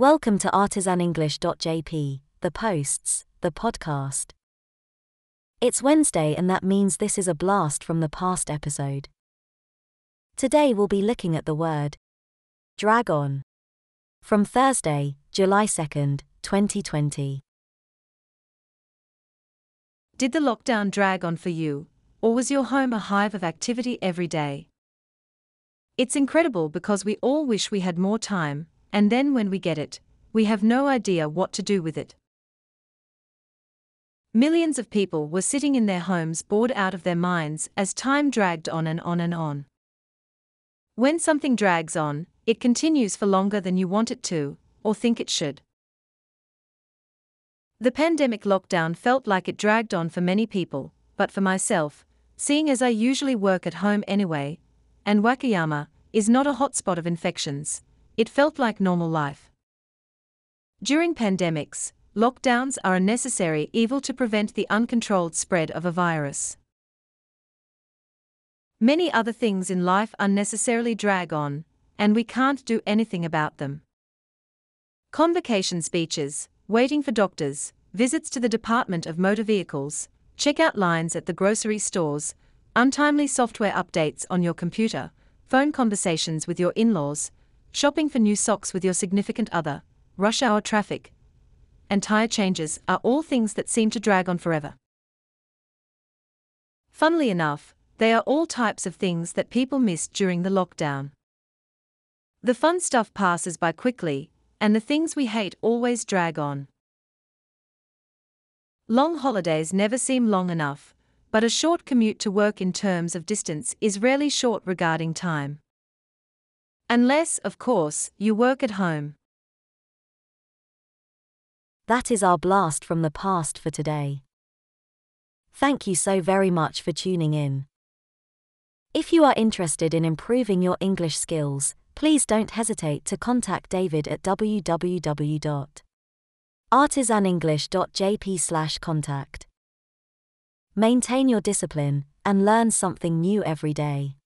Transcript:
Welcome to artisanenglish.jp, the posts, the podcast. It's Wednesday, and that means this is a blast from the past episode. Today we'll be looking at the word drag on from Thursday, July 2nd, 2020. Did the lockdown drag on for you, or was your home a hive of activity every day? It's incredible because we all wish we had more time, and then when we get it, we have no idea what to do with it. Millions of people were sitting in their homes bored out of their minds as time dragged on and on and on. When something drags on, it continues for longer than you want it to, or think it should. The pandemic lockdown felt like it dragged on for many people, but for myself, seeing as I usually work at home anyway, and Wakayama is not a hotspot of infections, it felt like normal life. During pandemics, lockdowns are a necessary evil to prevent the uncontrolled spread of a virus. Many other things in life unnecessarily drag on, and we can't do anything about them. Convocation speeches, waiting for doctors, visits to the Department of Motor Vehicles, checkout lines at the grocery stores, untimely software updates on your computer, phone conversations with your in laws, shopping for new socks with your significant other, rush hour traffic, and tire changes are all things that seem to drag on forever. Funnily enough, they are all types of things that people missed during the lockdown. The fun stuff passes by quickly, and the things we hate always drag on. Long holidays never seem long enough, but a short commute to work in terms of distance is rarely short regarding time. Unless, of course, you work at home. That is our blast from the past for today. Thank you so very much for tuning in. If you are interested in improving your English skills, please don't hesitate to contact David at www.artisanenglish.jp/contact. Maintain your discipline and learn something new every day.